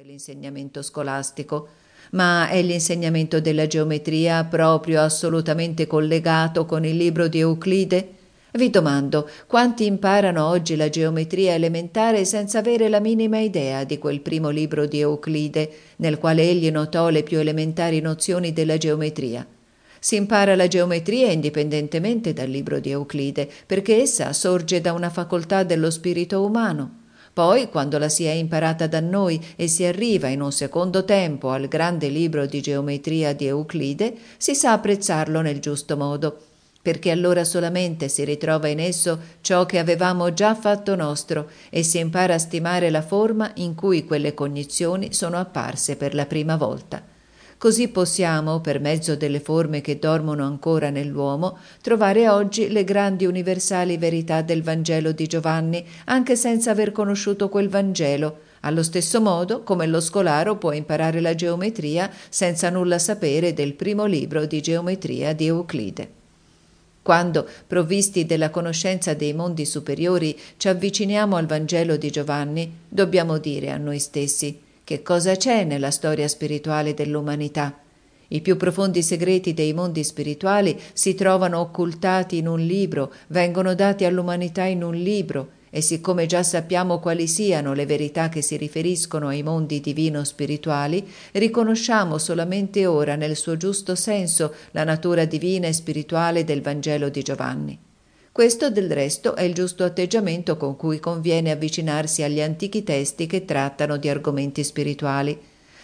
dell'insegnamento scolastico, ma è l'insegnamento della geometria proprio assolutamente collegato con il libro di Euclide? Vi domando, quanti imparano oggi la geometria elementare senza avere la minima idea di quel primo libro di Euclide, nel quale egli notò le più elementari nozioni della geometria? Si impara la geometria indipendentemente dal libro di Euclide, perché essa sorge da una facoltà dello spirito umano. Poi, quando la si è imparata da noi e si arriva in un secondo tempo al grande libro di geometria di Euclide, si sa apprezzarlo nel giusto modo perché allora solamente si ritrova in esso ciò che avevamo già fatto nostro e si impara a stimare la forma in cui quelle cognizioni sono apparse per la prima volta. Così possiamo, per mezzo delle forme che dormono ancora nell'uomo, trovare oggi le grandi universali verità del Vangelo di Giovanni, anche senza aver conosciuto quel Vangelo, allo stesso modo come lo scolaro può imparare la geometria senza nulla sapere del primo libro di geometria di Euclide. Quando, provvisti della conoscenza dei mondi superiori, ci avviciniamo al Vangelo di Giovanni, dobbiamo dire a noi stessi che cosa c'è nella storia spirituale dell'umanità. I più profondi segreti dei mondi spirituali si trovano occultati in un libro, vengono dati all'umanità in un libro, e siccome già sappiamo quali siano le verità che si riferiscono ai mondi divino-spirituali, riconosciamo solamente ora nel suo giusto senso la natura divina e spirituale del Vangelo di Giovanni. Questo del resto è il giusto atteggiamento con cui conviene avvicinarsi agli antichi testi che trattano di argomenti spirituali.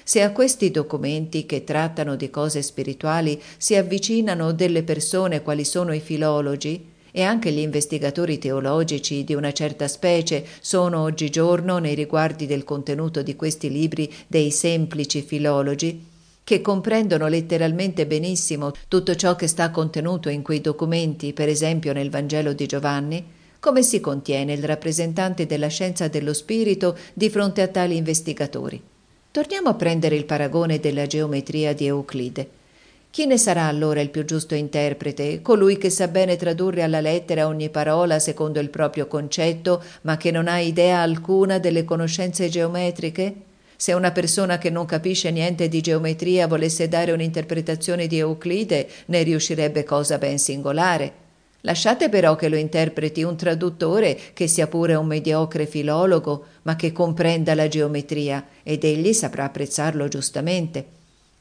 Se a questi documenti che trattano di cose spirituali si avvicinano delle persone quali sono i filologi, e anche gli investigatori teologici di una certa specie sono oggigiorno nei riguardi del contenuto di questi libri dei semplici filologi, che comprendono letteralmente benissimo tutto ciò che sta contenuto in quei documenti, per esempio nel Vangelo di Giovanni, come si contiene il rappresentante della scienza dello spirito di fronte a tali investigatori. Torniamo a prendere il paragone della geometria di Euclide. Chi ne sarà allora il più giusto interprete? Colui che sa bene tradurre alla lettera ogni parola secondo il proprio concetto, ma che non ha idea alcuna delle conoscenze geometriche? Se una persona che non capisce niente di geometria volesse dare un'interpretazione di Euclide, ne riuscirebbe cosa ben singolare. Lasciate però che lo interpreti un traduttore che sia pure un mediocre filologo, ma che comprenda la geometria, ed egli saprà apprezzarlo giustamente.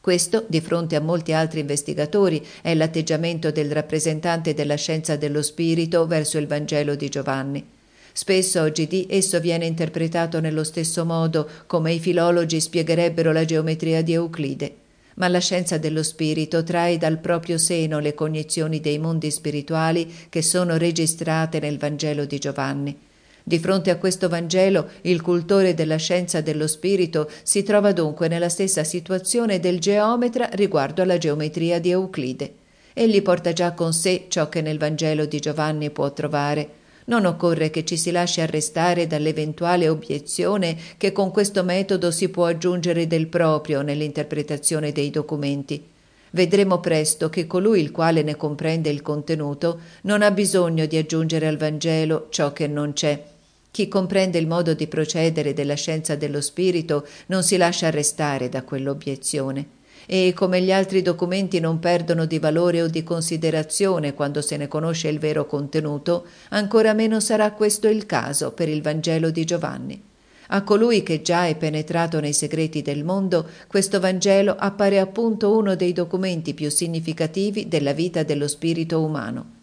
Questo, di fronte a molti altri investigatori, è l'atteggiamento del rappresentante della scienza dello spirito verso il Vangelo di Giovanni. Spesso oggidì esso viene interpretato nello stesso modo come i filologi spiegherebbero la geometria di Euclide. Ma la scienza dello spirito trae dal proprio seno le cognizioni dei mondi spirituali che sono registrate nel Vangelo di Giovanni. Di fronte a questo Vangelo, il cultore della scienza dello spirito si trova dunque nella stessa situazione del geometra riguardo alla geometria di Euclide. Egli porta già con sé ciò che nel Vangelo di Giovanni può trovare. Non occorre che ci si lasci arrestare dall'eventuale obiezione che con questo metodo si può aggiungere del proprio nell'interpretazione dei documenti. Vedremo presto che colui il quale ne comprende il contenuto non ha bisogno di aggiungere al Vangelo ciò che non c'è chi comprende il modo di procedere della scienza dello spirito non si lascia arrestare da quell'obiezione e come gli altri documenti non perdono di valore o di considerazione quando se ne conosce il vero contenuto, ancora meno sarà questo il caso per il Vangelo di Giovanni. A colui che già è penetrato nei segreti del mondo, questo Vangelo appare appunto uno dei documenti più significativi della vita dello spirito umano.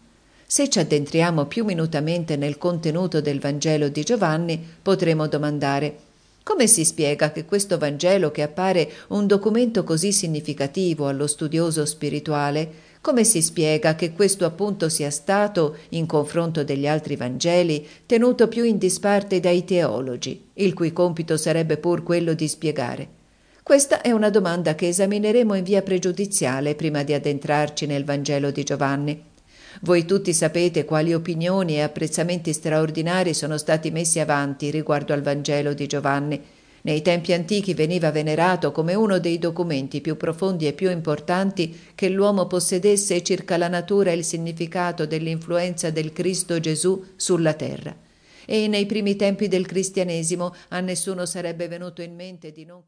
Se ci addentriamo più minutamente nel contenuto del Vangelo di Giovanni, potremo domandare come si spiega che questo Vangelo, che appare un documento così significativo allo studioso spirituale, come si spiega che questo appunto sia stato, in confronto degli altri Vangeli, tenuto più in disparte dai teologi, il cui compito sarebbe pur quello di spiegare? Questa è una domanda che esamineremo in via pregiudiziale prima di addentrarci nel Vangelo di Giovanni. Voi tutti sapete quali opinioni e apprezzamenti straordinari sono stati messi avanti riguardo al Vangelo di Giovanni. Nei tempi antichi veniva venerato come uno dei documenti più profondi e più importanti che l'uomo possedesse circa la natura e il significato dell'influenza del Cristo Gesù sulla terra. E nei primi tempi del cristianesimo a nessuno sarebbe venuto in mente di non